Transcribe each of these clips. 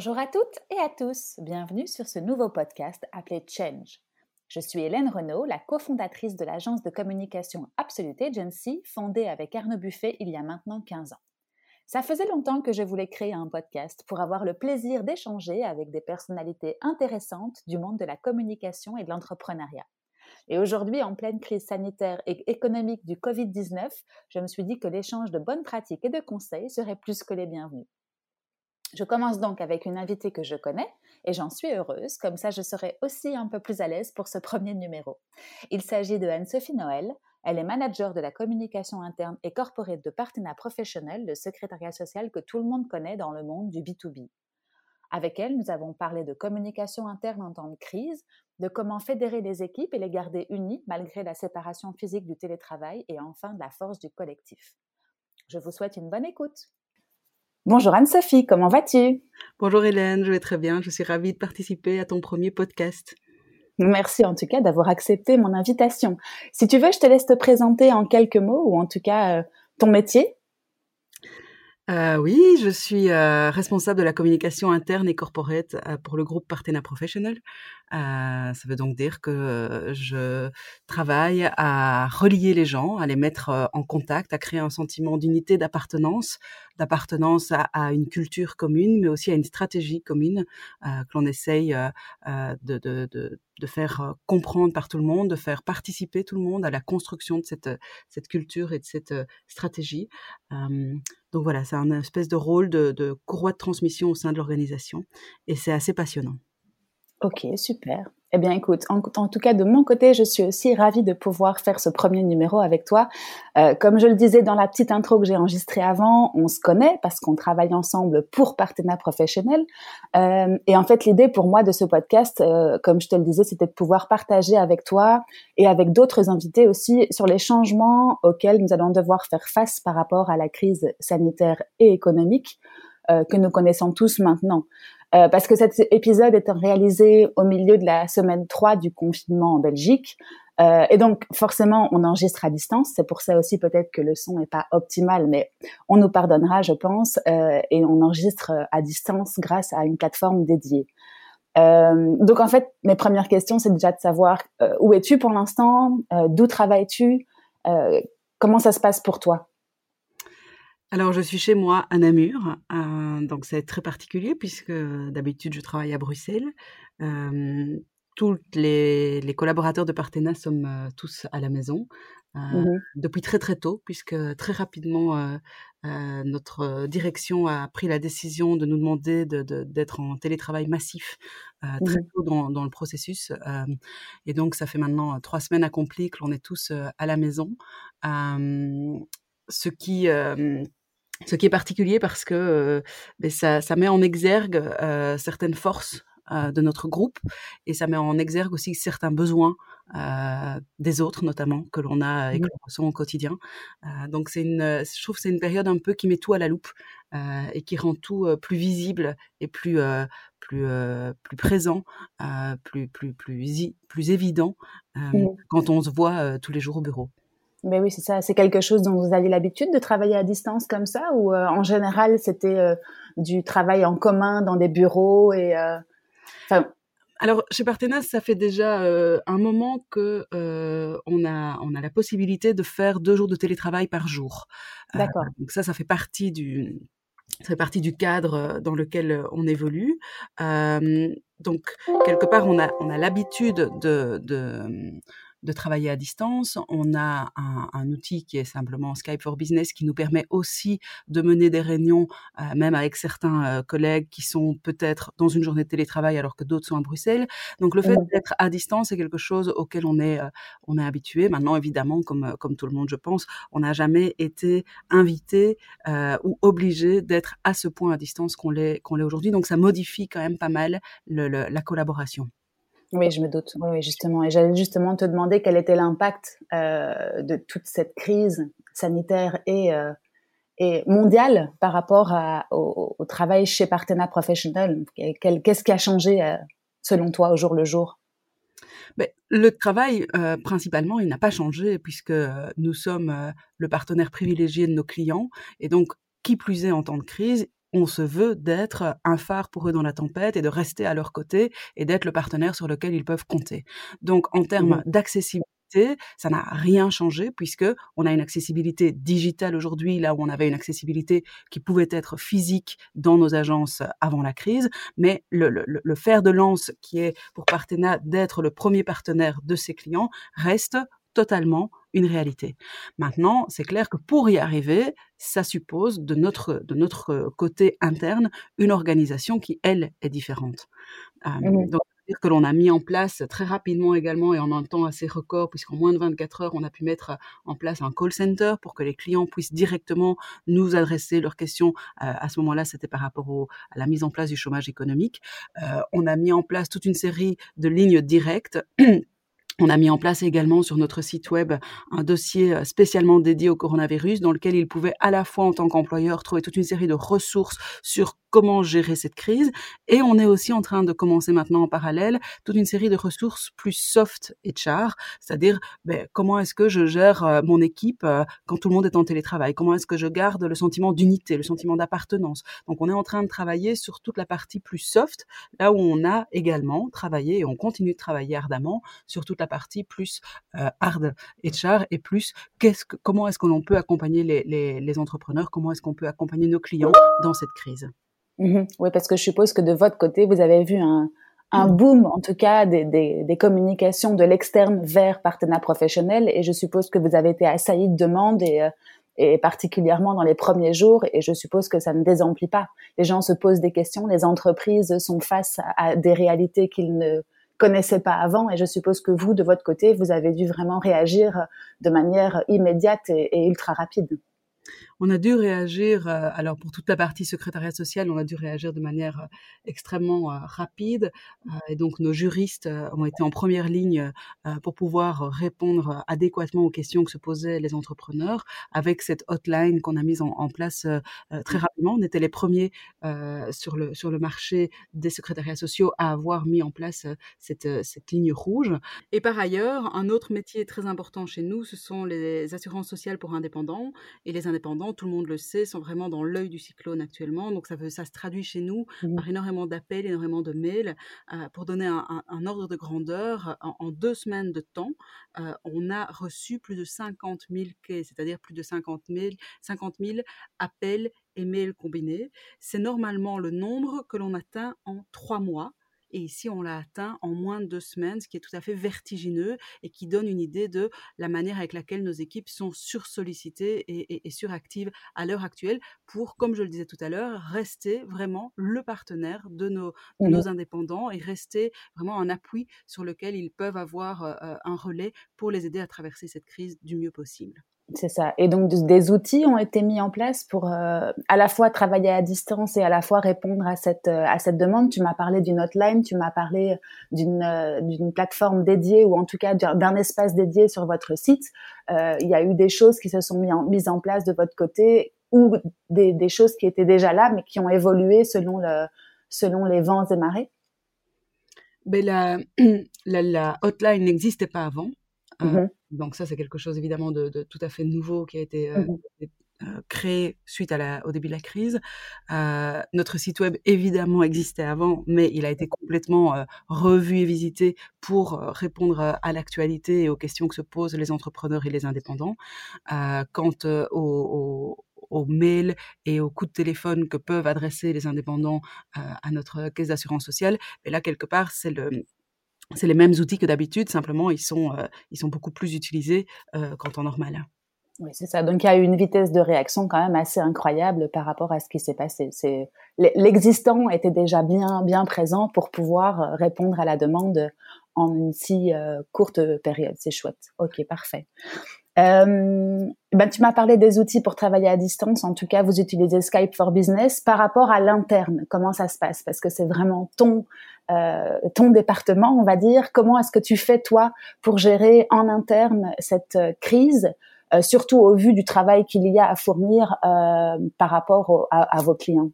Bonjour à toutes et à tous, bienvenue sur ce nouveau podcast appelé Change. Je suis Hélène Renaud, la cofondatrice de l'agence de communication Absolute Agency, fondée avec Arnaud Buffet il y a maintenant 15 ans. Ça faisait longtemps que je voulais créer un podcast pour avoir le plaisir d'échanger avec des personnalités intéressantes du monde de la communication et de l'entrepreneuriat. Et aujourd'hui, en pleine crise sanitaire et économique du Covid-19, je me suis dit que l'échange de bonnes pratiques et de conseils serait plus que les bienvenus. Je commence donc avec une invitée que je connais et j'en suis heureuse, comme ça je serai aussi un peu plus à l'aise pour ce premier numéro. Il s'agit de Anne-Sophie Noël. Elle est manager de la communication interne et corporate de Partena Professionnel, le secrétariat social que tout le monde connaît dans le monde du B2B. Avec elle, nous avons parlé de communication interne en temps de crise, de comment fédérer les équipes et les garder unies malgré la séparation physique du télétravail et enfin de la force du collectif. Je vous souhaite une bonne écoute. Bonjour Anne-Sophie, comment vas-tu? Bonjour Hélène, je vais très bien. Je suis ravie de participer à ton premier podcast. Merci en tout cas d'avoir accepté mon invitation. Si tu veux, je te laisse te présenter en quelques mots ou en tout cas euh, ton métier. Euh, oui, je suis euh, responsable de la communication interne et corporate pour le groupe Partena Professional. ça veut donc dire que je travaille à relier les gens, à les mettre en contact, à créer un sentiment d'unité, d'appartenance d'appartenance à, une culture commune, mais aussi à une stratégie commune euh, que l'on essaye euh, euh, de, de, de, faire comprendre par tout le monde, de faire participer tout le monde à la construction de cette, cette culture et de cette stratégie. donc voilà, c'est un espèce de rôle de, de courroie de transmission au sein de l'organisation et c'est assez passionnant. Ok, super. Eh bien, écoute, en, tout cas, de mon côté, je suis aussi ravie de pouvoir faire ce premier numéro avec toi. Euh, comme je le disais dans la petite intro que j'ai enregistrée avant, on se connaît parce qu'on travaille ensemble pour Partena Professionnel. Euh, et en fait, l'idée pour moi de ce podcast, euh, comme je te le disais, c'était de pouvoir partager avec toi et avec d'autres invités aussi sur les changements auxquels nous allons devoir faire face par rapport à la crise sanitaire et économique euh, que nous connaissons tous maintenant. Euh, parce que cet épisode est réalisé au milieu de la semaine 3 du confinement en Belgique. Euh, et donc, forcément, on enregistre à distance. C'est pour ça aussi peut-être que le son n'est pas optimal, mais on nous pardonnera, je pense. Euh, et on enregistre à distance grâce à une plateforme dédiée. Euh, donc, en fait, mes premières questions, c'est déjà de savoir euh, où es-tu pour l'instant, d'où travailles-tu, comment ça se passe pour toi? Alors, je suis chez moi à Namur, euh, donc c'est très particulier puisque d'habitude je travaille à Bruxelles. Euh, tous les, collaborateurs de Partena sommes euh, tous à la maison mmh depuis très très tôt, puisque très rapidement notre direction a pris la décision de nous demander d'être en télétravail massif mmh très tôt dans, dans le processus. et donc ça fait maintenant trois semaines accomplies que l'on est tous à la maison. ce qui ce qui est particulier parce que ben ça, ça, met en exergue certaines forces de notre groupe et ça met en exergue aussi certains besoins euh, des autres notamment que l'on a et que mmh. l'on ressent au quotidien. Euh, donc c'est une, je trouve c'est une période un peu qui met tout à la loupe et qui rend tout plus visible et plus plus plus présent, plus plus plus plus évident mmh. quand on se voit tous les jours au bureau. Mais oui, c'est ça. C'est quelque chose dont vous aviez l'habitude de travailler à distance comme ça, ou euh, en général c'était euh, du travail en commun dans des bureaux et. Euh, alors chez Partenas, ça fait déjà un moment que on a on a la possibilité de faire deux jours de télétravail par jour. D'accord. donc ça, ça fait partie du ça fait partie du cadre dans lequel on évolue. donc quelque part, on a on a l'habitude de, de de travailler à distance. On a un, outil qui est simplement Skype for Business qui nous permet aussi de mener des réunions, euh, même avec certains euh, collègues qui sont peut-être dans une journée de télétravail alors que d'autres sont à Bruxelles. Donc le fait d'être à distance est quelque chose auquel on est, euh, on est habitué. Maintenant, évidemment, comme, comme tout le monde, je pense, on n'a jamais été invité ou obligé d'être à ce point à distance qu'on l'est qu'on l'est aujourd'hui. Donc ça modifie quand même pas mal la collaboration. Oui, je me doute. Oui, justement. Et j'allais justement te demander quel était l'impact euh, de toute cette crise sanitaire et, euh, mondiale par rapport au, travail chez Partena Professionnel. Qu'est-ce qui a changé euh, selon toi au jour le jour? Mais le travail, principalement, il n'a pas changé puisque nous sommes le partenaire privilégié de nos clients et donc qui plus est en temps de crise, on se veut d'être un phare pour eux dans la tempête et de rester à leur côté et d'être le partenaire sur lequel ils peuvent compter. Donc, en termes mmh d'accessibilité, ça n'a rien changé puisque on a une accessibilité digitale aujourd'hui là où on avait une accessibilité qui pouvait être physique dans nos agences avant la crise, mais le, le fer de lance qui est pour Partena d'être le premier partenaire de ses clients reste totalement une réalité. Maintenant, c'est clair que pour y arriver, ça suppose de notre, de notre côté interne une organisation qui, elle, est différente. Euh, mmh donc, dire que l'on a mis en place très rapidement également et en un temps assez record, puisqu'en moins de 24 heures, on a pu mettre en place un call center pour que les clients puissent directement nous adresser leurs questions. Euh, à ce moment-là, c'était par rapport au, à la mise en place du chômage économique. Euh, on a mis en place toute une série de lignes directes On a mis en place également sur notre site web un dossier euh, spécialement dédié au coronavirus dans lequel il pouvait à la fois en tant qu'employeur trouver toute une série de ressources sur comment gérer cette crise. Et on est aussi en train de commencer maintenant en parallèle toute une série de ressources plus soft et char, c'est-à-dire ben, comment est-ce que je gère euh, mon équipe euh, quand tout le monde est en télétravail, comment est-ce que je garde le sentiment d'unité, le sentiment d'appartenance? Donc on est en train de travailler sur toute la partie plus soft, là où on a également travaillé et on continue de travailler ardemment sur toute la partie plus euh, hard HR et plus qu'est-ce que, comment est-ce que l'on peut accompagner les, les, les entrepreneurs, comment est-ce qu'on peut accompagner nos clients dans cette crise? Mmh oui, parce que je suppose que de votre côté, vous avez vu un, un mmh. boom, en tout cas, des, des, des communications de l'externe vers partenaires professionnels, et je suppose que vous avez été assailli de demandes et, euh, et particulièrement dans les premiers jours, et je suppose que ça ne désemplit pas. Les gens se posent des questions, les entreprises sont face à des réalités qu'ils ne connaissaient pas avant. Et je suppose que vous, de votre côté, vous avez dû vraiment réagir de manière immédiate et, ultra rapide. On a dû réagir, euh, alors pour toute la partie secrétariat social, on a dû réagir de manière euh, extrêmement euh, rapide. et donc nos juristes ont été en première ligne pour pouvoir répondre adéquatement aux questions que se posaient les entrepreneurs avec cette hotline qu'on a mise en, place très rapidement. On était les premiers sur, le, sur le marché des secrétariats sociaux à avoir mis en place cette, cette ligne rouge. Et par ailleurs, un autre métier très important chez nous, ce sont les assurances sociales pour indépendants. Et les indépendants tout le monde le sait, sont vraiment dans l'œil du cyclone actuellement. Donc ça, ça se traduit chez nous mmh par énormément d'appels, énormément de mails. Euh, pour donner un, ordre de grandeur, en, deux semaines de temps, euh, on a reçu plus de 50 000 quais, c'est-à-dire plus de 50 000, 50 000 appels et mails combinés. C'est normalement le nombre que l'on atteint en trois mois et ici, on l'a atteint en moins de deux semaines, ce qui est tout à fait vertigineux et qui donne une idée de la manière avec laquelle nos équipes sont sursollicitées et, et, suractives à l'heure actuelle pour, comme je le disais tout à l'heure, rester vraiment le partenaire de nos, mmh nos indépendants et rester vraiment un appui sur lequel ils peuvent avoir euh, euh, un relais pour les aider à traverser cette crise du mieux possible. C'est ça. Et donc des outils ont été mis en place pour euh, à la fois travailler à distance et à la fois répondre à cette euh, à cette demande. Tu m'as parlé d'une hotline, tu m'as parlé d'une euh, d'une plateforme dédiée ou en tout cas d'un espace dédié sur votre site. il y a eu des choses qui se sont mises en place de votre côté ou des, des choses qui étaient déjà là mais qui ont évolué selon le selon les vents et marées. Mais la, la, la hotline n'existait pas avant. Mmh donc ça, c'est quelque chose évidemment de, tout à fait nouveau qui a été, euh, mmh euh, créé suite à la, au début de la crise. Euh, notre site web évidemment existait avant, mais il a été complètement revu et visité pour répondre à l'actualité et aux questions que se posent les entrepreneurs et les indépendants. quant aux, aux mails et aux coups de téléphone que peuvent adresser les indépendants à notre caisse d'assurance sociale. Et là, quelque part, c'est le, c'est les mêmes outils que d'habitude, simplement ils sont, euh, ils sont beaucoup plus utilisés euh, qu'en temps normal. Oui, c'est ça. Donc il y a eu une vitesse de réaction quand même assez incroyable par rapport à ce qui s'est passé. L'existant était déjà bien bien présent pour pouvoir euh, répondre à la demande en une si euh, courte période. C'est chouette. Ok, parfait. Euh, ben, tu m'as parlé des outils pour travailler à distance. En tout cas, vous utilisez Skype for Business. Par rapport à l'interne, comment ça se passe? Parce que c'est vraiment ton euh, ton département, on va dire. Comment est-ce que tu fais toi pour gérer en interne cette euh, crise, euh, surtout au vu du travail qu'il y a à fournir par rapport à, vos clients?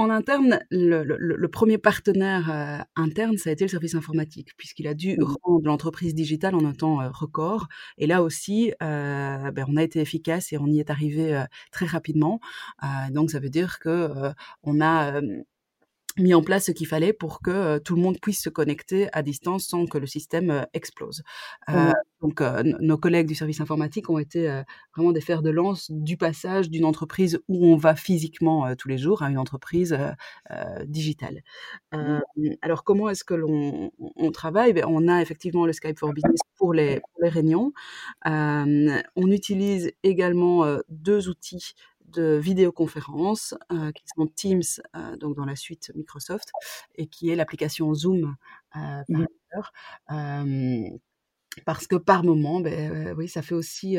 En interne, le, premier partenaire euh, interne, ça a été le service informatique, puisqu'il a dû mmh. rendre l'entreprise digitale en un temps euh, record. Et là aussi, euh, ben, on a été efficace et on y est arrivé très rapidement. donc, ça veut dire que on a mis en place ce qu'il fallait pour que euh, tout le monde puisse se connecter à distance sans que le système euh, explose. Euh, donc, nos collègues du service informatique ont été vraiment des fers de lance du passage d'une entreprise où on va physiquement tous les jours à une entreprise digitale. alors, comment est-ce que l'on on travaille? Ben, On a effectivement le Skype for Business pour les, pour les réunions. on utilise également deux outils de vidéoconférence euh, qui sont Teams, euh, donc dans la suite Microsoft, et qui est l'application Zoom euh, par mmh ailleurs parce que par moment, ben, oui, ça fait aussi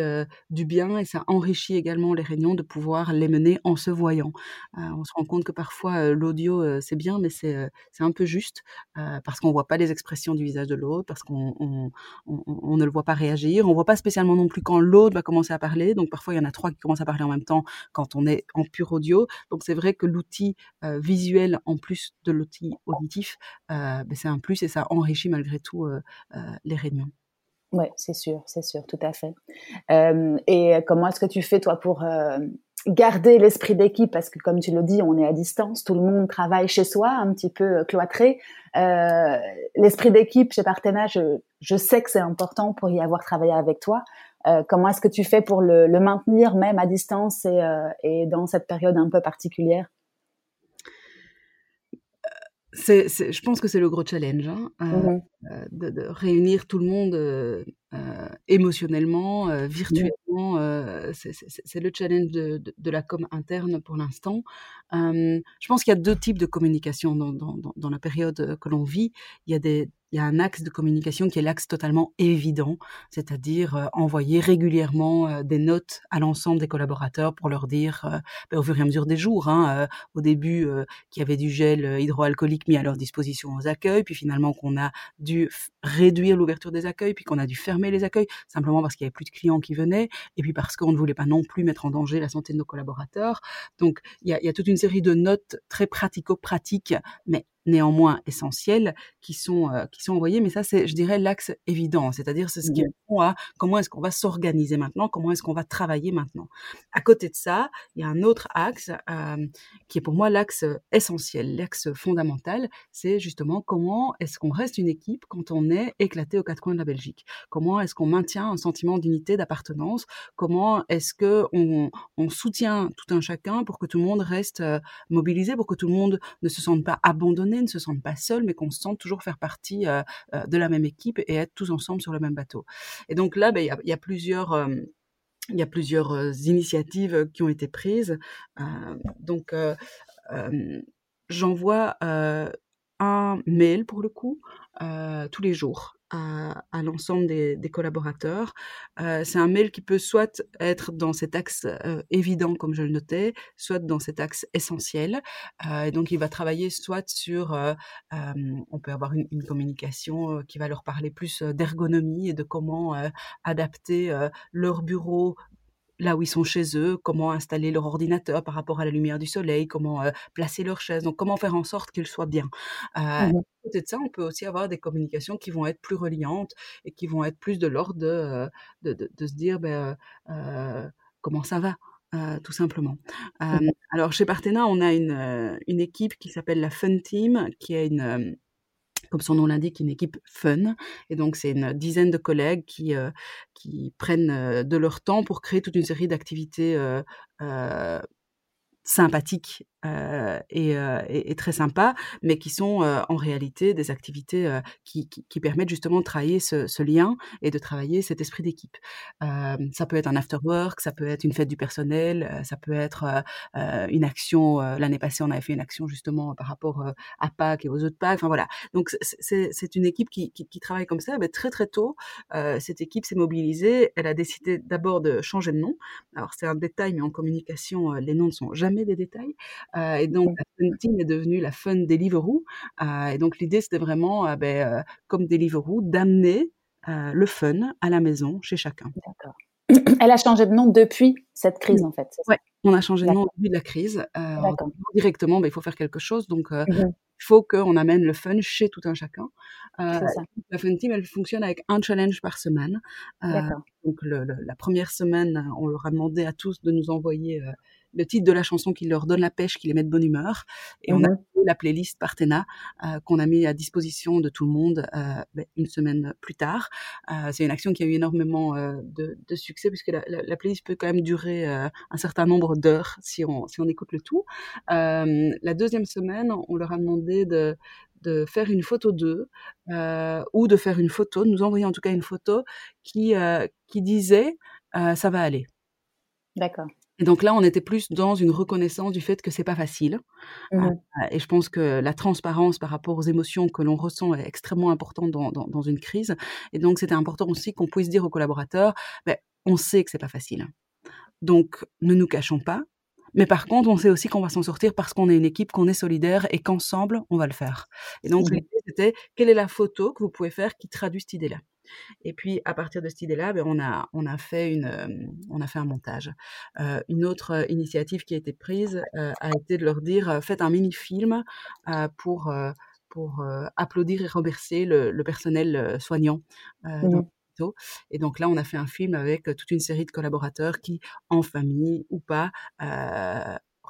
du bien et ça enrichit également les réunions de pouvoir les mener en se voyant. on se rend compte que parfois l'audio c'est bien, mais c'est un peu juste parce qu'on voit pas les expressions du visage de l'autre, parce qu'on on, ne le voit pas réagir, on voit pas spécialement non plus quand l'autre va commencer à parler. Donc parfois il y en a trois qui commencent à parler en même temps quand on est en pur audio. Donc c'est vrai que l'outil visuel en plus de l'outil auditif, ben, c'est un plus et ça enrichit malgré tout les réunions. Oui, c'est sûr, c'est sûr, tout à fait. et comment est-ce que tu fais, toi, pour garder l'esprit d'équipe? Parce que, comme tu le dis, on est à distance, tout le monde travaille chez soi, un petit peu cloîtré. l'esprit d'équipe chez Partena, je, sais que c'est important pour y avoir travaillé avec toi. comment est-ce que tu fais pour le, maintenir, même à distance et, et dans cette période un peu particulière? C'est, je pense que c'est le gros challenge, hein, euh, mmh euh, de, de, réunir tout le monde euh, émotionnellement, euh, virtuellement. Euh, c'est, le challenge de, de, de, la com interne pour l'instant. je pense qu'il y a deux types de communication dans, dans, dans la période que l'on vit. Il y a des, il y a un axe de communication qui est l'axe totalement évident, c'est-à-dire euh, envoyer régulièrement euh, des notes à l'ensemble des collaborateurs pour leur dire, euh, ben, au fur et à mesure des jours, hein, au début qu'il y avait du gel hydroalcoolique mis à leur disposition aux accueils, puis finalement qu'on a dû réduire l'ouverture des accueils, puis qu'on a dû fermer les accueils, simplement parce qu'il n'y avait plus de clients qui venaient, et puis parce qu'on ne voulait pas non plus mettre en danger la santé de nos collaborateurs. Donc il y y a toute une série de notes très pratico-pratiques, mais néanmoins essentiels qui sont euh, qui sont envoyés mais ça c'est je dirais l'axe évident. C'est-à-dire c'est ce qui répond à comment est-ce qu'on va s'organiser maintenant comment est-ce qu'on va travailler maintenant. À côté de ça il y a un autre axe euh, qui est pour moi l'axe essentiel l'axe fondamental. C'est justement comment est-ce qu'on reste une équipe quand on est éclaté aux quatre coins de la Belgique? Comment est-ce qu'on maintient un sentiment d'unité d'appartenance? Comment est-ce que on, on soutient tout un chacun pour que tout le monde reste mobilisé pour que tout le monde ne se sente pas abandonné? Ne se sentent pas seuls, mais qu'on se sente toujours faire partie euh, euh, de la même équipe et être tous ensemble sur le même bateau. Et donc là, ben, il y, a, plusieurs il y a plusieurs euh, initiatives qui ont été prises. donc, j'envoie un mail pour le coup tous les jours à, l'ensemble des, collaborateurs. Euh, c'est un mail qui peut soit être dans cet axe euh, évident, comme je le notais, soit dans cet axe essentiel. Euh, donc, il va travailler soit sur, on peut avoir une communication qui va leur parler plus d'ergonomie et de comment adapter leur bureau là où ils sont chez eux, comment installer leur ordinateur par rapport à la lumière du soleil, comment euh, placer leur chaise, donc comment faire en sorte qu'ils soient bien. Euh, mmh Peut-être ça, on peut aussi avoir des communications qui vont être plus reliantes et qui vont être plus de l'ordre de, euh, de, de, se dire ben, euh, comment ça va. Euh, tout simplement. Mmh alors chez Partena, on a une, une équipe qui s'appelle la Fun Team, qui est une, comme son nom l'indique, une équipe fun. Et donc, c'est une dizaine de collègues qui, euh, prennent euh, de leur temps pour créer toute une série d'activités euh, sympathiques euh, et, euh, et, très sympas, mais qui sont euh, en réalité des activités euh, qui, qui, qui, permettent justement de travailler ce, ce, lien et de travailler cet esprit d'équipe. Euh, ça peut être un after work, ça peut être une fête du personnel, euh, ça peut être une action. L'année passée, on avait fait une action justement par rapport à Pâques et aux autres Pâques. Enfin voilà. Donc c'est une équipe qui, qui, qui, travaille comme ça. Mais très très tôt, cette équipe s'est mobilisée. Elle a décidé d'abord de changer de nom. Alors c'est un détail, mais en communication, les noms ne sont jamais des détails. Euh, et donc, la Fun Team est devenue la Fun Deliveroo. Euh, et donc, l'idée, c'était vraiment, euh, ben, comme Deliveroo, d'amener le fun à la maison chez chacun. D'accord. Elle a changé de nom depuis cette crise, en fait. Oui, on a changé de nom depuis la crise. Euh, directement, bah, il faut faire quelque chose. Donc, mmh il faut qu'on amène le fun chez tout un chacun. Euh, la Fun Team, elle fonctionne avec un challenge par semaine. Euh, donc, le, la première semaine, on leur a demandé à tous de nous envoyer euh, le titre de la chanson qui leur donne la pêche, qui les met de bonne humeur. Et on a mhm. la playlist Partena euh, qu'on a mis à disposition de tout le monde euh, ben, une semaine plus tard. Euh, c'est une action qui a eu énormément de, de, succès puisque la, la, la, playlist peut quand même durer un certain nombre d'heures si on, si on écoute le tout. la deuxième semaine, on leur a demandé de, de faire une photo d'eux ou de faire une photo, de nous envoyer en tout cas une photo qui, qui disait ça va aller. D'accord. Et donc là, on était plus dans une reconnaissance du fait que c'est pas facile. Mmh euh, et je pense que la transparence par rapport aux émotions que l'on ressent est extrêmement importante dans, dans, dans une crise. Et donc, c'était important aussi qu'on puisse dire aux collaborateurs, ben, on sait que c'est pas facile. Donc, ne nous cachons pas. Mais par contre, on sait aussi qu'on va s'en sortir parce qu'on est une équipe, qu'on est solidaire et qu'ensemble, on va le faire. Et donc, mmh l'idée, c'était quelle est la photo que vous pouvez faire qui traduit cette idée-là? Et puis à partir de cette idée-là, ben, on a on a fait une euh, on a fait un montage. Euh, une autre euh, initiative qui a été prise a été de leur dire faites un mini-film pour pour applaudir et remercier le, personnel soignant. Mmh et donc là, on a fait un film avec toute une série de collaborateurs qui, en famille ou pas,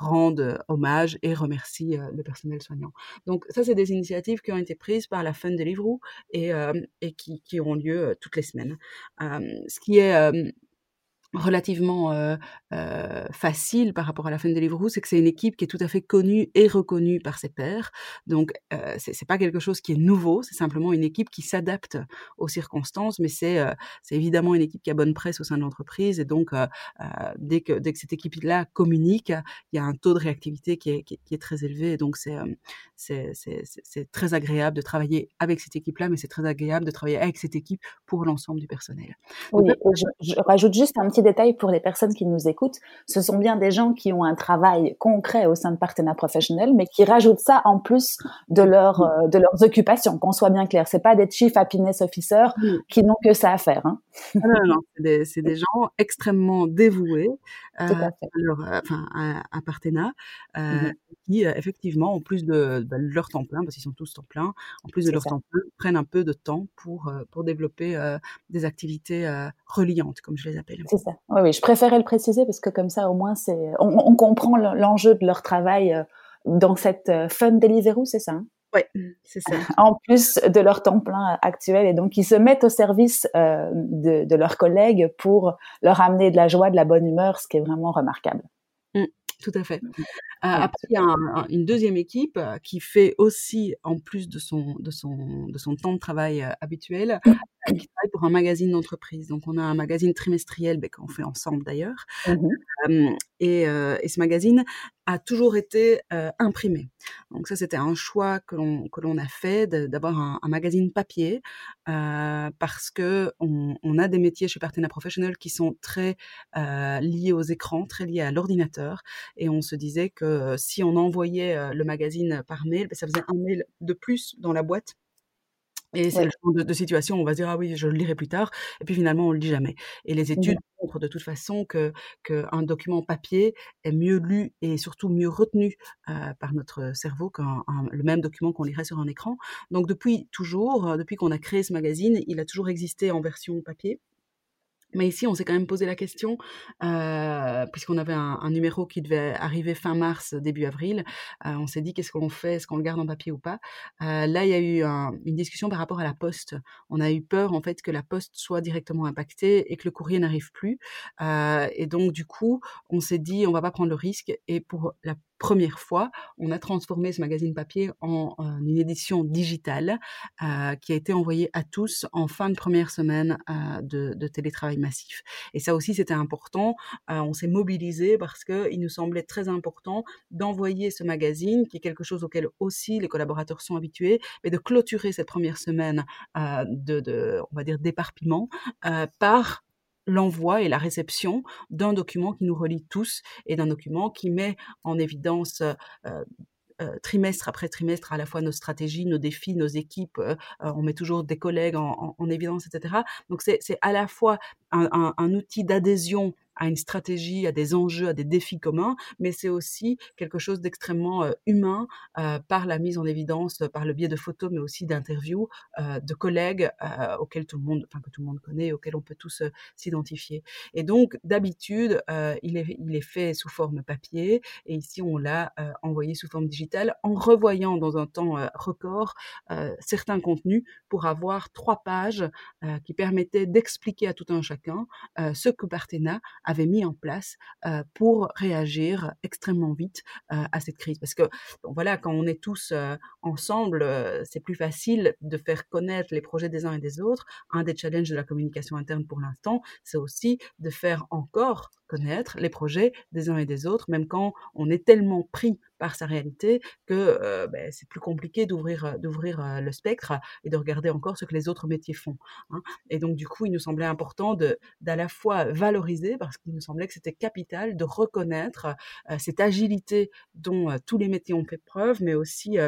rendent hommage et remercient le personnel soignant. Donc ça, c'est des initiatives qui ont été prises par la Fun Deliveroo et, et qui, qui, lieu toutes les semaines. ce qui est relativement euh, euh, facile par rapport à la fin de Deliveroo, c'est que c'est une équipe qui est tout à fait connue et reconnue par ses pairs. Donc, euh, c'est pas quelque chose qui est nouveau, c'est simplement une équipe qui s'adapte aux circonstances, mais c'est c'est évidemment une équipe qui a bonne presse au sein de l'entreprise. Et donc, dès, que, dès que cette équipe-là communique, il y a un taux de réactivité qui est, qui, qui est très élevé. Et donc, c'est c'est très agréable de travailler avec cette équipe-là, mais c'est très agréable de travailler avec cette équipe pour l'ensemble du personnel. Oui, je, je rajoute juste un petit détail pour les personnes qui nous écoutent. Ce sont bien des gens qui ont un travail concret au sein de Partena Professionnel, mais qui rajoutent ça en plus de leur euh, de leurs occupations. Qu'on soit bien clair, c'est pas des chief happiness officers qui n'ont que ça à faire. Hein. Ah non, non, c'est des, des, gens extrêmement dévoués leur, enfin, à, à Partena, euh, mmh qui effectivement, en plus de, bah, leur temps plein, parce qu'ils sont tous temps plein, en plus de leur temps plein, prennent un peu de temps pour pour développer des activités reliantes, comme je les appelle. C'est ça. Oui, oui, je préférais le préciser parce que comme ça, au moins, c'est, on, on comprend l'enjeu de leur travail euh, dans cette euh, fun Deliveroo, c'est ça hein? Oui, c'est ça. En plus de leur temps plein actuel, et donc ils se mettent au service euh, de, de, leurs collègues pour leur amener de la joie, de la bonne humeur, ce qui est vraiment remarquable. Mmh, tout à fait. Euh, après, il y a un, une deuxième équipe euh, qui fait aussi, en plus de son, de son, de son temps de travail euh, habituel, mmh. Qui travaille pour un magazine d'entreprise. Donc, on a un magazine trimestriel ben, qu'on fait ensemble d'ailleurs. Mmh et, et, ce magazine a toujours été imprimé. Donc ça, c'était un choix que l'on que l'on a fait d'avoir un, un, magazine papier parce que on, on, a des métiers chez Partena Professionnel qui sont très liés aux écrans, très liés à l'ordinateur, et on se disait que euh, si on envoyait euh, le magazine par mail, ben, ça faisait un mail de plus dans la boîte. Et c'est le genre de, situation où on va se dire ah oui je le lirai plus tard et puis finalement on le lit jamais. Et les études montrent de toute façon que qu'un document papier est mieux lu et surtout mieux retenu euh, par notre cerveau qu'un le même document qu'on lirait sur un écran. Donc depuis toujours, depuis qu'on a créé ce magazine, il a toujours existé en version papier. Mais ici, on s'est quand même posé la question, euh, puisqu'on avait un, numéro qui devait arriver fin mars, début avril. Euh, on s'est dit qu'est-ce qu'on fait, est-ce qu'on le garde en papier ou pas. Euh, là, il y a eu un, une discussion par rapport à la poste. On a eu peur en fait que la poste soit directement impactée et que le courrier n'arrive plus. Et donc du coup, on s'est dit on va pas prendre le risque. Et pour la première fois, on a transformé ce magazine papier en, une édition digitale euh, qui a été envoyée à tous en fin de première semaine euh, de, télétravail massif. Et ça aussi, c'était important. Euh, on s'est mobilisé parce qu'il nous semblait très important d'envoyer ce magazine, qui est quelque chose auquel aussi les collaborateurs sont habitués, mais de clôturer cette première semaine de, on va dire, d'éparpillement par l'envoi et la réception d'un document qui nous relie tous et d'un document qui met en évidence euh, trimestre après trimestre à la fois nos stratégies, nos défis, nos équipes. on met toujours des collègues en, en évidence, etc. Donc c'est à la fois un, un, un outil d'adhésion à une stratégie, à des enjeux, à des défis communs, mais c'est aussi quelque chose d'extrêmement euh, humain euh, par la mise en évidence, par le biais de photos, mais aussi d'interviews euh, de collègues auxquels tout le monde, enfin que tout le monde connaît, auxquels on peut tous s'identifier. Et donc d'habitude, il est, fait sous forme papier, et ici on l'a envoyé sous forme digitale en revoyant dans un temps record certains contenus pour avoir trois pages qui permettaient d'expliquer à tout un chacun ce que Partena avait mis en place pour réagir extrêmement vite à cette crise. Parce que voilà, quand on est tous ensemble, c'est plus facile de faire connaître les projets des uns et des autres. Un des challenges de la communication interne pour l'instant, c'est aussi de faire encore connaître les projets des uns et des autres, même quand on est tellement pris par sa réalité que ben, c'est plus compliqué d'ouvrir d'ouvrir le spectre et de regarder encore ce que les autres métiers font. Hein. Et donc du coup, il nous semblait important d'à la fois valoriser parce qu'il nous semblait que c'était capital de reconnaître cette agilité dont tous les métiers ont fait preuve, mais aussi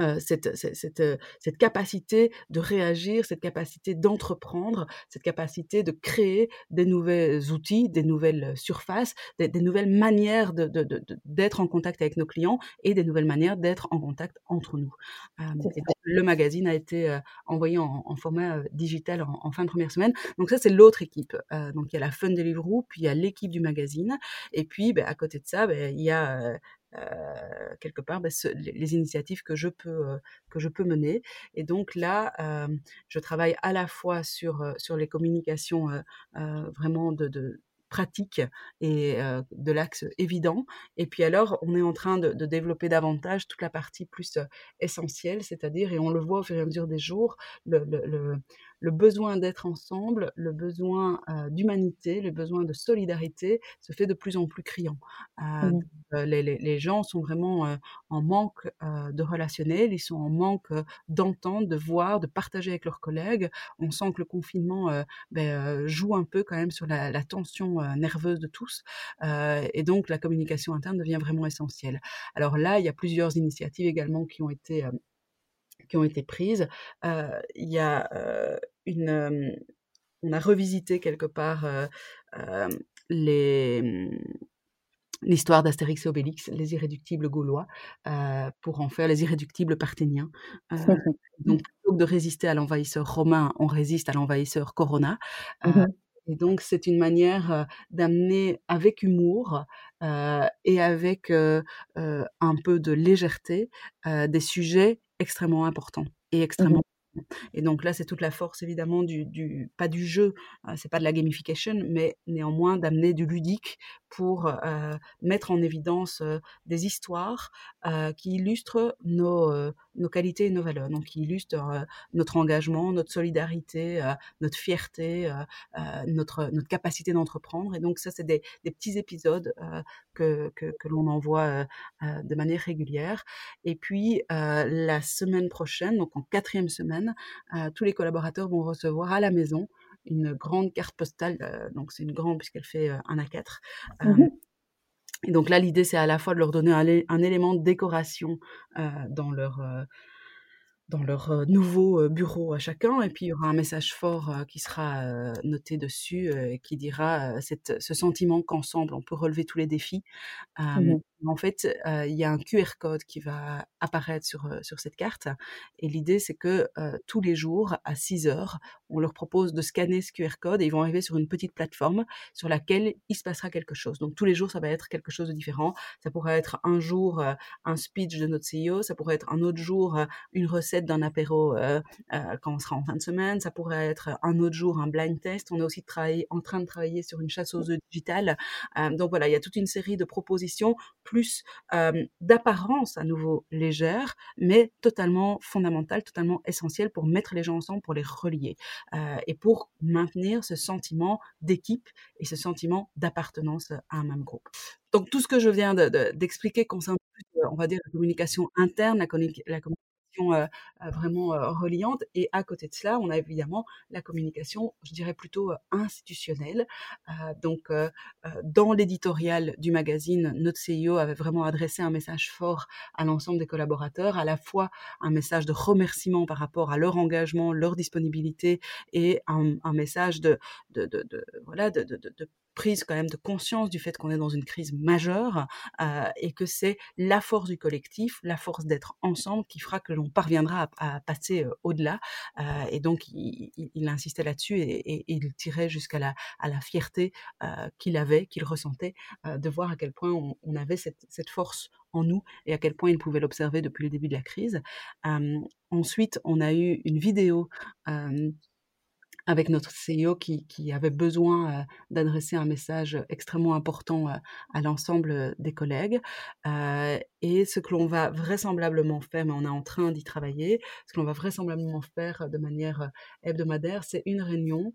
euh, cette, cette, euh, cette, capacité de réagir, cette capacité d'entreprendre, cette capacité de créer des nouveaux outils, des nouvelles surfaces, des, nouvelles manières d'être de, de, en contact avec nos clients et des nouvelles manières d'être en contact entre nous. Euh, le magazine a été envoyé en, en format digital en, en, fin de première semaine. Donc ça, c'est l'autre équipe. donc il y a la Fun Deliveroo, puis il y a l'équipe du magazine, et puis ben, à côté de ça, ben, il y a euh, quelque part bah, les, initiatives que je peux euh, que je peux mener. Et donc là euh, je travaille à la fois sur sur les communications vraiment de, de pratique et de l'axe évident. Et puis alors, on est en train de, de développer davantage toute la partie plus essentielle, c'est-à-dire, et on le voit au fur et à mesure des jours, le, le, le besoin d'être ensemble, le besoin euh, d'humanité, le besoin de solidarité se fait de plus en plus criant. Euh, mmh. euh les, les, les, gens sont vraiment euh, en manque de relationnel, ils sont en manque d'entendre, de voir, de partager avec leurs collègues. On sent que le confinement ben, joue un peu quand même sur la, tension nerveuse de tous, et donc la communication interne devient vraiment essentielle. Alors là, il y a plusieurs initiatives également qui ont été qui ont été prises. Il y a une, on a revisité quelque part les l'histoire d'Astérix et Obélix, les irréductibles gaulois, euh, pour en faire les irréductibles parthéniens. Euh, donc, plutôt que de résister à l'envahisseur romain, on résiste à l'envahisseur Corona. Euh, mmh et donc, c'est une manière d'amener avec humour et avec un peu de légèreté des sujets extrêmement important et mmh extrêmement et donc là, c'est toute la force évidemment du, du pas du jeu, c'est pas de la gamification, mais néanmoins d'amener du ludique pour mettre en évidence des histoires qui illustrent nos, nos qualités et nos valeurs, donc qui illustrent notre engagement, notre solidarité, notre fierté, notre notre capacité d'entreprendre. Et donc ça, c'est des, des petits épisodes que, que, que l'on envoie de manière régulière. Et puis la semaine prochaine, donc en quatrième semaine, tous les collaborateurs vont recevoir à la maison une grande carte postale. Euh, donc c'est une grande puisqu'elle fait euh, un A4. Mmh et donc là, l'idée, c'est à la fois de leur donner un, un élément de décoration dans leur dans leur nouveau bureau à chacun. Et puis, il y aura un message fort qui sera noté dessus et qui dira cette, ce sentiment qu'ensemble, on peut relever tous les défis. Mmh en fait, il y a un QR code qui va apparaître sur, sur cette carte. Et l'idée, c'est que tous les jours, à 6 heures, on leur propose de scanner ce QR code et ils vont arriver sur une petite plateforme sur laquelle il se passera quelque chose. Donc, tous les jours, ça va être quelque chose de différent. Ça pourrait être un jour un speech de notre CEO, ça pourrait être un autre jour une recette d'un apéro quand on sera en fin de semaine. Ça pourrait être un autre jour un blind test. On est aussi en train de travailler sur une chasseuse digitale. Euh, donc voilà, il y a toute une série de propositions, d'apparence à nouveau légère, mais totalement fondamentale, totalement essentielle pour mettre les gens ensemble, pour les relier et pour maintenir ce sentiment d'équipe et ce sentiment d'appartenance à un même groupe. Donc tout ce que je viens d'expliquer de, concerne on va dire la communication interne, la communication vraiment reliante. Et à côté de cela, on a évidemment la communication, je dirais plutôt institutionnelle. donc, dans l'éditorial du magazine, notre CEO avait vraiment adressé un message fort à l'ensemble des collaborateurs, à la fois un message de remerciement par rapport à leur engagement, leur disponibilité et un, message de, de, voilà, de prise quand même de conscience du fait qu'on est dans une crise majeure euh, et que c'est la force du collectif, la force d'être ensemble qui fera que l'on parviendra à, passer euh, au-delà. Euh, et donc, il, insistait là-dessus et, il tirait jusqu'à la, fierté qu'il avait, qu'il ressentait, de voir à quel point on, avait cette, force en nous et à quel point il pouvait l'observer depuis le début de la crise. ensuite, on a eu une vidéo avec notre CEO qui, avait besoin d'adresser un message extrêmement important à l'ensemble des collègues. Et ce que l'on va vraisemblablement faire, mais on est en train d'y travailler, ce que l'on va vraisemblablement faire de manière hebdomadaire, c'est une réunion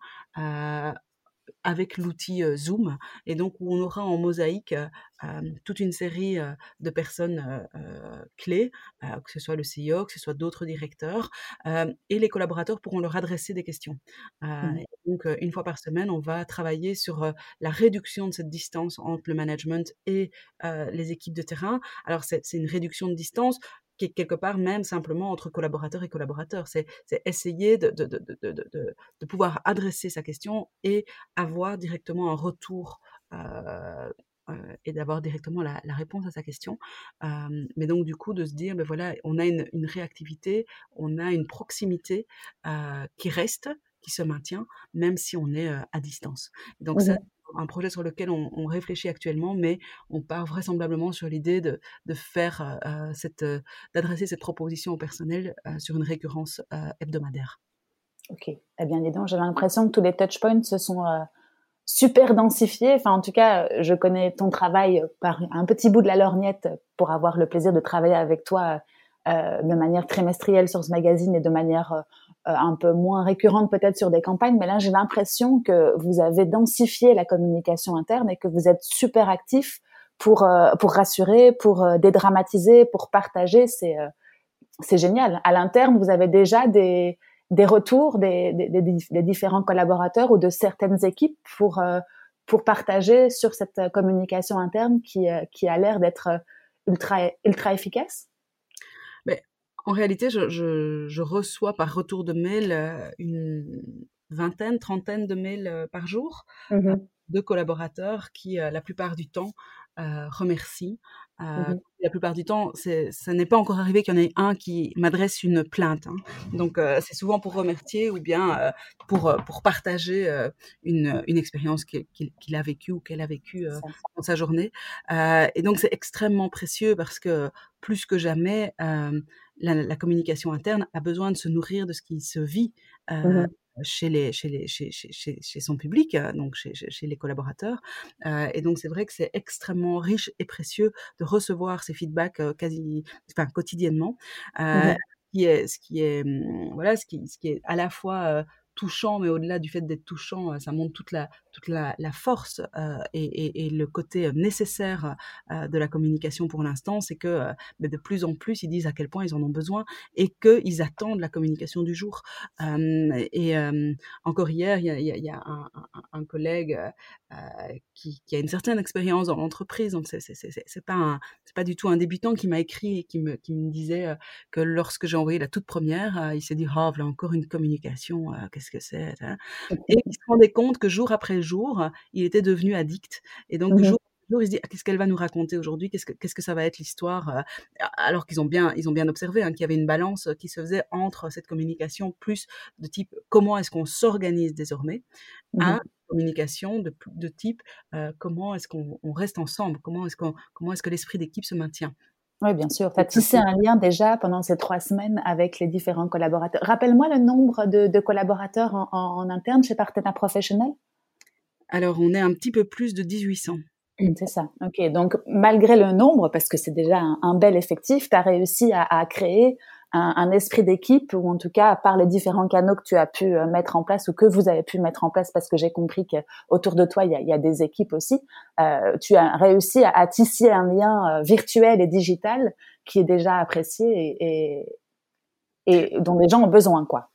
avec l'outil Zoom et donc où on aura en mosaïque toute une série de personnes clés, que ce soit le CEO, que ce soit d'autres directeurs, et les collaborateurs pourront leur adresser des questions. Mmh. Donc une fois par semaine, on va travailler sur la réduction de cette distance entre le management et les équipes de terrain. Alors c'est une réduction de distance quelque part même simplement entre collaborateurs et collaborateurs. C'est essayer de, de, de, de, pouvoir adresser sa question et avoir directement un retour euh, euh, et d'avoir directement la, réponse à sa question. Euh, mais donc du coup de se dire, ben voilà, on a une, une réactivité, on a une proximité qui reste, qui se maintient, même si on est à distance. Donc mmh ça, un projet sur lequel on, réfléchit actuellement, mais on part vraisemblablement sur l'idée de, de, faire euh, cette, d'adresser cette proposition au personnel euh, sur une récurrence euh, hebdomadaire. Ok. Eh bien, dis donc, j'ai l'impression que tous les touchpoints se sont super densifiés. Enfin, en tout cas, je connais ton travail par un petit bout de la lorgnette pour avoir le plaisir de travailler avec toi de manière trimestrielle sur ce magazine et de manière euh, un peu moins récurrente peut-être sur des campagnes, mais là j'ai l'impression que vous avez densifié la communication interne et que vous êtes super actif pour euh, pour rassurer, pour euh, dédramatiser, pour partager. C'est c'est génial. À l'interne, vous avez déjà des des retours des, des, des, différents collaborateurs ou de certaines équipes pour pour partager sur cette communication interne qui qui a l'air d'être ultra ultra efficace? En réalité, je, je, je, reçois par retour de mail euh, une vingtaine, trentaine de mails euh, par jour mmh de collaborateurs qui, la plupart du temps, euh, remercient. Euh, mmh La plupart du temps, ça n'est pas encore arrivé qu'il y en ait un qui m'adresse une plainte. Hein. Donc, euh, c'est souvent pour remercier ou bien euh, pour, pour partager une, une expérience qu'il a vécue ou qu'elle a vécue dans sa journée. et donc, c'est extrêmement précieux parce que plus que jamais, la, la, communication interne a besoin de se nourrir de ce qui se vit mmh chez, les, chez, les, chez, chez, chez son public, donc chez, chez les collaborateurs. et donc, c'est vrai que c'est extrêmement riche et précieux de recevoir ces feedbacks quasi, enfin, quotidiennement. Euh, mmh qui est, ce qui est, mmh, voilà, ce qui, ce qui est à la fois touchant, mais au-delà du fait d'être touchant, ça montre toute la, toute la, la force euh, et, et, et, le côté nécessaire euh, de la communication pour l'instant, c'est que euh, de plus en plus, ils disent à quel point ils en ont besoin et qu'ils attendent la communication du jour. et encore hier, il y a, y a, y a un, un, un, collègue qui, qui, a une certaine expérience dans l'entreprise, donc c'est pas pas du tout un débutant qui m'a écrit et qui me, qui me disait que lorsque j'ai envoyé la toute première, il s'est dit oh voilà encore une communication, qu'est-ce que c'est hein? Et il se rendait compte que jour après jour, il était devenu addict. Et donc, mmh jour jour, il se dit ah, qu'est-ce qu'elle va nous raconter aujourd'hui? Qu'est-ce que qu'est-ce que ça va être l'histoire euh, Alors qu'ils ont bien ils ont bien observé hein, qu'il y avait une balance qui se faisait entre cette communication plus de type comment est-ce qu'on s'organise désormais mmh à communication de, de type euh, comment est-ce qu'on reste ensemble? Comment est-ce qu'on comment est-ce que l'esprit d'équipe se maintient? Oui, bien sûr. Tu as tissé un lien déjà pendant ces trois semaines avec les différents collaborateurs. Rappelle-moi le nombre de, de collaborateurs en, en, en, interne chez Partenaire Professionnel? Alors, on est un petit peu plus de 1800. Mmh, c'est ça. Ok. Donc, malgré le nombre, parce que c'est déjà un, bel effectif, tu as réussi à, créer un, esprit d'équipe, ou en tout cas par les différents canaux que tu as pu euh, mettre en place ou que vous avez pu mettre en place, parce que j'ai compris qu'autour de toi, il y a, des équipes aussi. Euh, tu as réussi à, à, tisser un lien euh, virtuel et digital qui est déjà apprécié et, et et dont les gens ont besoin, quoi.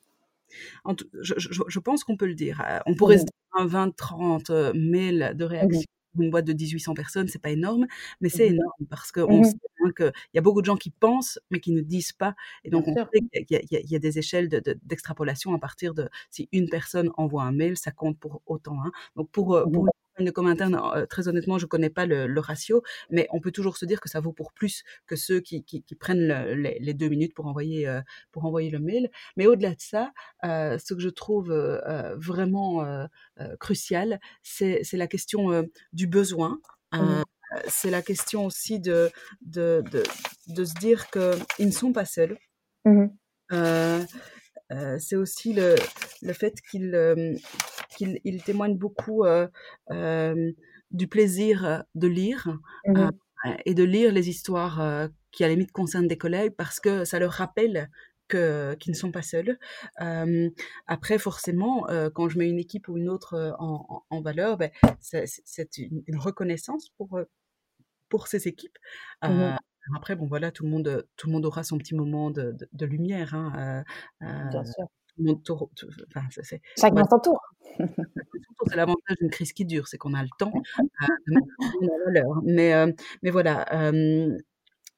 Je, je, pense qu'on peut le dire. On pourrait se dire un 20-30 mails de réaction une boîte de 1800 personnes, c'est pas énorme, mais c'est mmh énorme parce qu'on mmh sait qu'il y a beaucoup de gens qui pensent, mais qui ne disent pas. Et donc, on sait qu'il y, a des échelles d'extrapolation à partir de si une personne envoie un mail, ça compte pour autant. Hein. Donc, pour, euh, pour de com interne, euh, très honnêtement, je connais pas le, ratio, mais on peut toujours se dire que ça vaut pour plus que ceux qui, qui, prennent les, deux minutes pour envoyer, euh, pour envoyer le mail. Mais au-delà de ça, ce que je trouve vraiment crucial, c'est la question du besoin. Mmh c'est la question aussi de, de, de, de se dire qu'ils ne sont pas seuls. Mmh c'est aussi le, le fait qu'il témoignent beaucoup du plaisir de lire mmh et de lire les histoires qui à la limite concernent des collègues parce que ça leur rappelle qu'ils ne sont pas seuls. après, forcément, quand je mets une équipe ou une autre en, valeur, ben, c'est une, reconnaissance pour, pour ces équipes. Mmh après, bon voilà, tout le monde, tout le monde aura son petit moment de, de, lumière. Hein, Bien sûr. Chacun son tour. C'est l'avantage d'une crise qui dure, c'est qu'on a le temps de mettre valeur. Mais, mais voilà,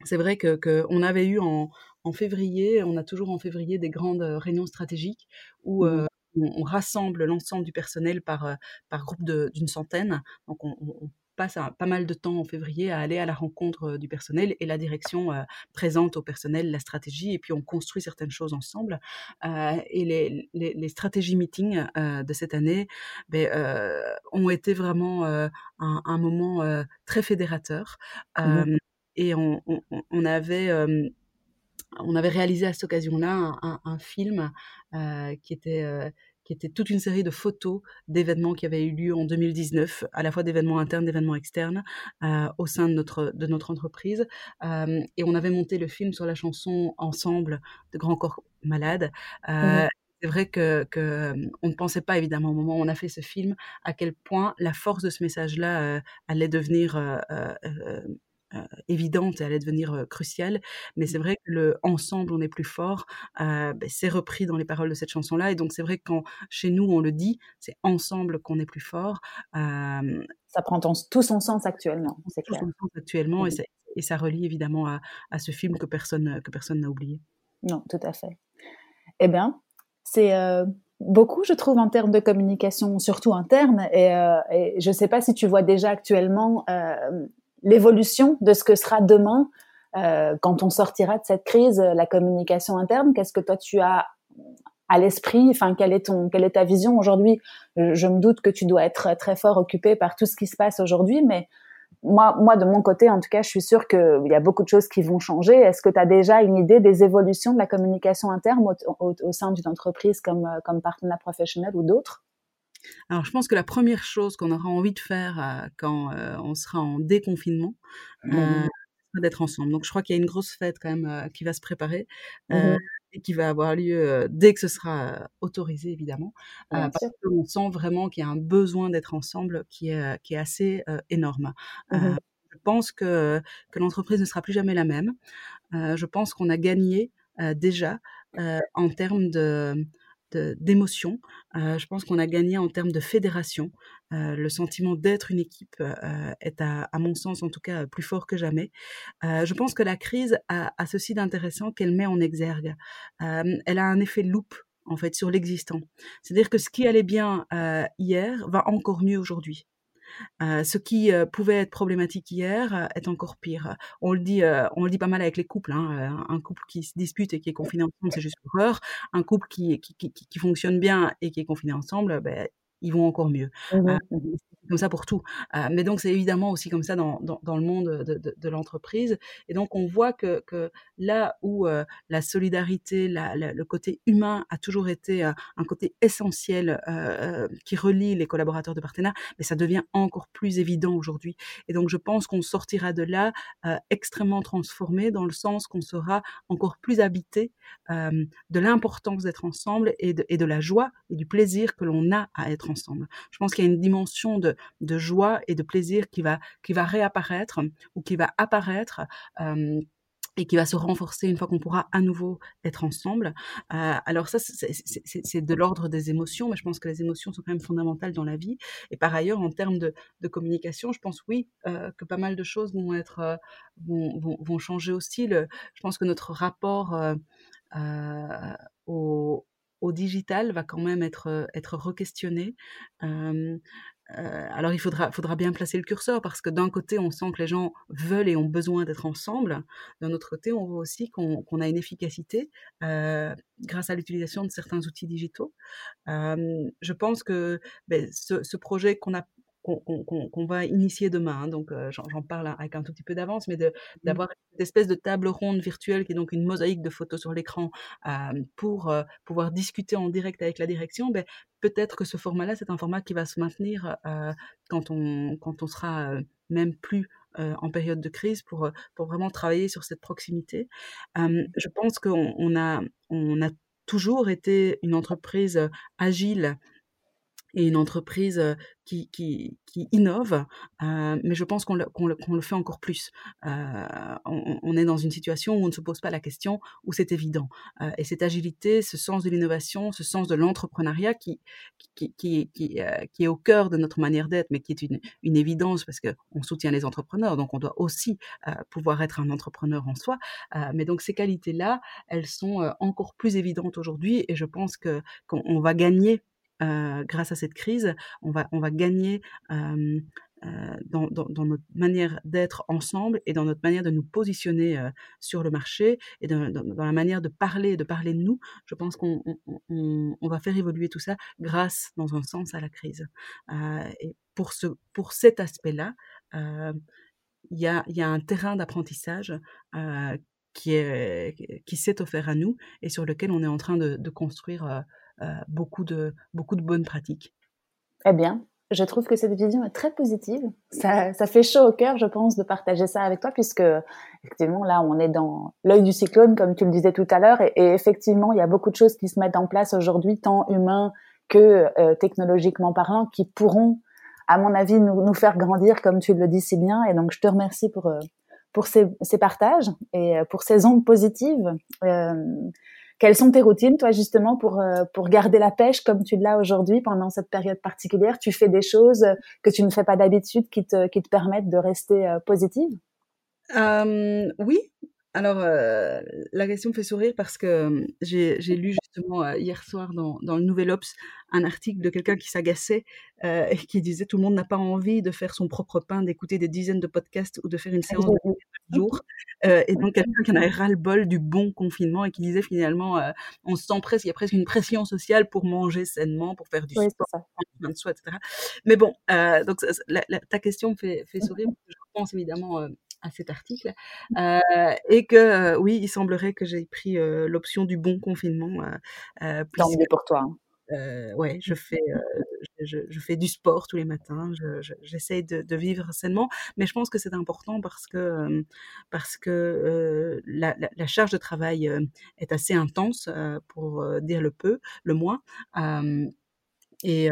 c'est vrai que qu'on avait eu en, en février, on a toujours en février des grandes réunions stratégiques où mmh on, rassemble l'ensemble du personnel par, par groupe d'une centaine. Donc on, on, passe pas mal de temps en février à aller à la rencontre du personnel et la direction présente au personnel la stratégie et puis on construit certaines choses ensemble. et les, les, stratégies meetings de cette année ben, ont été vraiment un, un, moment très fédérateur. Mmh et on, on, on avait on avait réalisé à cette occasion-là un, un, film euh, qui était euh, qui était toute une série de photos d'événements qui avaient eu lieu en 2019, à la fois d'événements internes, d'événements externes, euh, au sein de notre, de notre entreprise. Euh, et on avait monté le film sur la chanson Ensemble de Grand Corps Malade. Euh, C'est vrai que, que, on ne pensait pas évidemment au moment où on a fait ce film à quel point la force de ce message-là allait devenir évidente et allait devenir cruciale. Mais c'est mmh. vrai que le ensemble on est plus fort, ben, c'est repris dans les paroles de cette chanson-là. Et donc c'est vrai que quand chez nous on le dit, c'est ensemble qu'on est plus fort. ça prend tout son sens actuellement, c'est clair. Tout son sens actuellement et, mmh. et, ça relie évidemment à, à, ce film que personne que personne n'a oublié. Non, tout à fait. Eh bien, c'est beaucoup, je trouve, en termes de communication, surtout interne. Et, et je ne sais pas si tu vois déjà actuellement l'évolution de ce que sera demain euh, quand on sortira de cette crise, la communication interne? Qu'est-ce que toi tu as à l'esprit? Enfin, quelle est ton, quelle est ta vision? Aujourd'hui je, me doute que tu dois être très fort occupé par tout ce qui se passe aujourd'hui, mais moi, moi, de mon côté, en tout cas, je suis sûre qu'il y a beaucoup de choses qui vont changer. Est-ce que tu as déjà une idée des évolutions de la communication interne au, au sein d'une entreprise comme, comme partenaire professionnel ou d'autres? Alors, je pense que la première chose qu'on aura envie de faire euh, quand euh, on sera en déconfinement, mmh euh, c'est d'être ensemble. Donc, je crois qu'il y a une grosse fête quand même qui va se préparer mmh et qui va avoir lieu dès que ce sera autorisé, évidemment, parce qu'on sent vraiment qu'il y a un besoin d'être ensemble qui est, qui est assez énorme. Mmh je pense que, que l'entreprise ne sera plus jamais la même. je pense qu'on a gagné déjà en termes de d'émotion. Euh, je pense qu'on a gagné en termes de fédération. Euh, le sentiment d'être une équipe euh, est, à, mon sens, en tout cas, plus fort que jamais. je pense que la crise a, ceci d'intéressant qu'elle met en exergue. elle a un effet loupe en fait sur l'existant. C'est-à-dire que ce qui allait bien hier va encore mieux aujourd'hui. Euh, ce qui euh, pouvait être problématique hier euh, est encore pire. On le dit, on le dit pas mal avec les couples. Hein, un couple qui se dispute et qui est confiné ensemble, c'est juste horreur. Un couple qui, qui, qui, qui, fonctionne bien et qui est confiné ensemble, ben, ils vont encore mieux. Mmh comme ça pour tout. Euh, mais donc c'est évidemment aussi comme ça dans, dans, le monde de, de, l'entreprise. Et donc on voit que, que là où euh, la solidarité, le côté humain a toujours été euh, un côté essentiel qui relie les collaborateurs de partenaires, mais ça devient encore plus évident aujourd'hui. Et donc je pense qu'on sortira de là extrêmement transformé dans le sens qu'on sera encore plus habité de l'importance d'être ensemble et de, et de la joie et du plaisir que l'on a à être ensemble. Je pense qu'il y a une dimension de de, joie et de plaisir qui va, qui va réapparaître ou qui va apparaître et qui va se renforcer une fois qu'on pourra à nouveau être ensemble. Euh, alors ça, c'est de l'ordre des émotions, mais je pense que les émotions sont quand même fondamentales dans la vie. Et par ailleurs, en termes de, communication, je pense oui euh, que pas mal de choses vont être euh, vont, vont, changer aussi. Je pense que notre rapport au, au digital va quand même être être requestionné. Euh, alors il faudra, bien placer le curseur parce que d'un côté on sent que les gens veulent et ont besoin d'être ensemble, d'un autre côté on voit aussi qu'on qu a une efficacité euh, grâce à l'utilisation de certains outils digitaux. Euh, je pense que ben, ce, projet qu'on a qu'on va initier demain. Hein, donc, euh, j'en parle avec un tout petit peu d'avance, mais d'avoir une espèce de table ronde virtuelle qui est donc une mosaïque de photos sur l'écran euh, pour euh, pouvoir discuter en direct avec la direction. Ben, Peut-être que ce format-là, c'est un format qui va se maintenir quand, on, quand on sera même plus euh, en période de crise pour, pour vraiment travailler sur cette proximité. je pense qu'on on a, on a toujours été une entreprise agile et une entreprise qui, qui, qui innove, euh, mais je pense qu'on le, qu le, qu le, fait encore plus. Euh, on, est dans une situation où on ne se pose pas la question, où c'est évident. Euh, et cette agilité, ce sens de l'innovation, ce sens de l'entrepreneuriat qui, qui, qui, qui, qui, est au cœur de notre manière d'être, mais qui est une, une évidence parce qu'on soutient les entrepreneurs, donc on doit aussi pouvoir être un entrepreneur en soi. mais donc ces qualités-là, elles sont encore plus évidentes aujourd'hui et je pense qu'on va gagner euh, grâce à cette crise, on va, on va gagner euh, euh, dans, notre manière d'être ensemble et dans notre manière de nous positionner euh, sur le marché et dans, la manière de parler, de parler de nous. Je pense qu'on on, on va faire évoluer tout ça grâce, dans un sens, à la crise. Euh, et pour, ce, pour cet aspect-là, il y, a, y a un terrain d'apprentissage qui qui s'est offert à nous et sur lequel on est en train de, construire euh, beaucoup, de, beaucoup de bonnes pratiques. Eh bien, je trouve que cette vision est très positive. Ça, ça, fait chaud au cœur, je pense, de partager ça avec toi, puisque effectivement, là, on est dans l'œil du cyclone, comme tu le disais tout à l'heure, et, effectivement, il y a beaucoup de choses qui se mettent en place aujourd'hui, tant humains que euh, technologiquement parlant, qui pourront, à mon avis, nous, nous, faire grandir, comme tu le dis si bien. Et donc, je te remercie pour euh, pour ces, ces, partages et euh, pour ces ondes positives. Euh, quelles sont tes routines, toi, justement, pour, euh, pour garder la pêche comme tu l'as aujourd'hui pendant cette période particulière? Tu fais des choses que tu ne fais pas d'habitude qui te, qui te permettent de rester euh, positive? Euh, Oui. Alors, euh, la question me fait sourire parce que j'ai lu justement hier soir dans, dans le Nouvel Ops un article de quelqu'un qui s'agaçait et qui disait tout le monde n'a pas envie de faire son propre pain, d'écouter des dizaines de podcasts ou de faire une séance de jour. Euh, et donc quelqu'un qui en avait ras-le-bol du bon confinement et qui disait finalement euh, on se sent presque, il y a presque une pression sociale pour manger sainement, pour faire du oui, sport, soin de soi, etc. Mais bon, euh, donc la, la, ta question me fait, fait sourire parce que je pense évidemment à cet article euh, et que euh, oui, il semblerait que j'ai pris euh, l'option du bon confinement. Euh, Tant mieux pour toi. Hein. Ouais, je fais, je, fais du sport tous les matins. J'essaie je, de, vivre sainement, mais je pense que c'est important parce que parce que euh, la, charge de travail est assez intense pour dire le peu, le moins. et,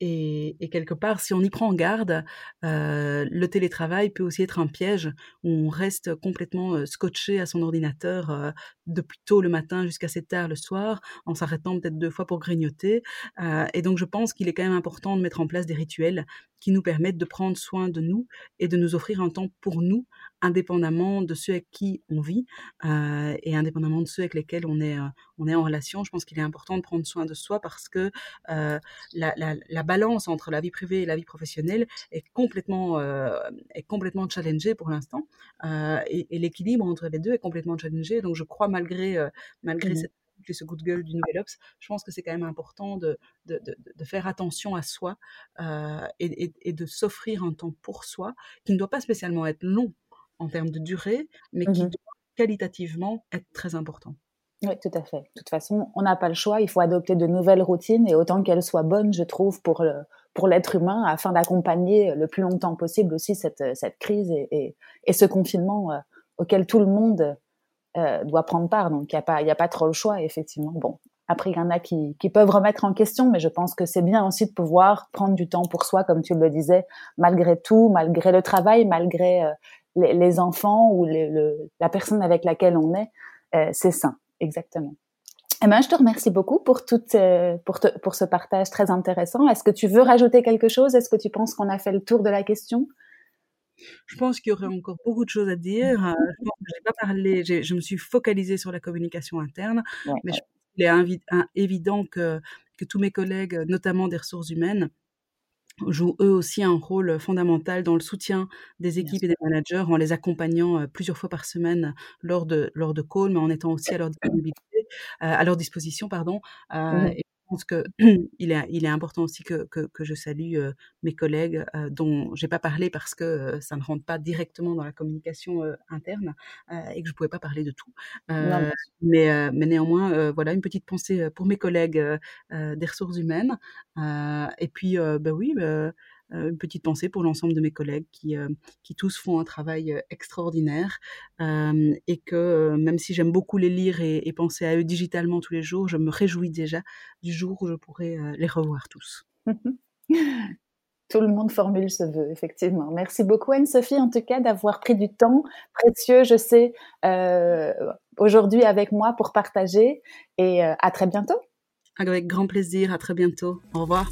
et, quelque part, si on y prend garde, euh, le télétravail peut aussi être un piège où on reste complètement euh, scotché à son ordinateur euh, depuis tôt le matin jusqu'à assez tard le soir, en s'arrêtant peut-être deux fois pour grignoter. Et donc, je pense qu'il est quand même important de mettre en place des rituels qui nous permettent de prendre soin de nous et de nous offrir un temps pour nous, indépendamment de ceux avec qui on vit euh, et indépendamment de ceux avec lesquels on est, euh, on est en relation. Je pense qu'il est important de prendre soin de soi parce que euh, la, la, la, balance entre la vie privée et la vie professionnelle est complètement, est complètement challengée pour l'instant et, et l'équilibre entre les deux est complètement challengé. Donc je crois malgré, malgré mmh. cette ce coup de gueule du Nouvel Ops, je pense que c'est quand même important de, de, de, de, faire attention à soi euh, et, et, et, de s'offrir un temps pour soi qui ne doit pas spécialement être long en termes de durée, mais qui mmh. doit qualitativement être très important. Oui, tout à fait. De toute façon, on n'a pas le choix. Il faut adopter de nouvelles routines et autant qu'elles soient bonnes, je trouve, pour le, pour l'être humain, afin d'accompagner le plus longtemps possible aussi cette, cette crise et, et, et ce confinement euh, auquel tout le monde euh, doit prendre part. Donc, il n'y a, pas, a trop le choix, effectivement. Bon, après, il y en a qui, peuvent remettre en question, mais je pense que c'est bien aussi de pouvoir prendre du temps pour soi, comme tu le disais, malgré tout, malgré le travail, malgré euh, les, enfants ou la personne avec laquelle on est, c'est sain, exactement. Eh ben, je te remercie beaucoup pour, toute, pour, ce partage très intéressant. Est-ce que tu veux rajouter quelque chose? Est-ce que tu penses qu'on a fait le tour de la question? Je pense qu'il y aurait encore beaucoup de choses à dire. Je j'ai pas parlé, je me suis focalisée sur la communication interne, mais je pense qu'il est évident que, que tous mes collègues, notamment des ressources humaines, jouent eux aussi un rôle fondamental dans le soutien des équipes et des managers en les accompagnant plusieurs fois par semaine lors de lors de calls, mais en étant aussi à leur disponibilité, à leur disposition, pardon. Mmh je pense que il est, il est important aussi que, que, que je salue mes collègues dont j'ai pas parlé parce que ça ne rentre pas directement dans la communication interne et que je pouvais pas parler de tout. mais, mais néanmoins, voilà une petite pensée pour mes collègues des ressources humaines. et puis, bah oui. Bah, euh, une petite pensée pour l'ensemble de mes collègues qui, euh, qui tous font un travail euh, extraordinaire et que même si j'aime beaucoup les lire et, penser à eux digitalement tous les jours, je me réjouis déjà du jour où je pourrai les revoir tous. Tout le monde formule ce vœu, effectivement. Merci beaucoup, Anne-Sophie, en tout cas, d'avoir pris du temps précieux, je sais, aujourd'hui avec moi pour partager. Et à très bientôt. Avec grand plaisir. À très bientôt. Au revoir.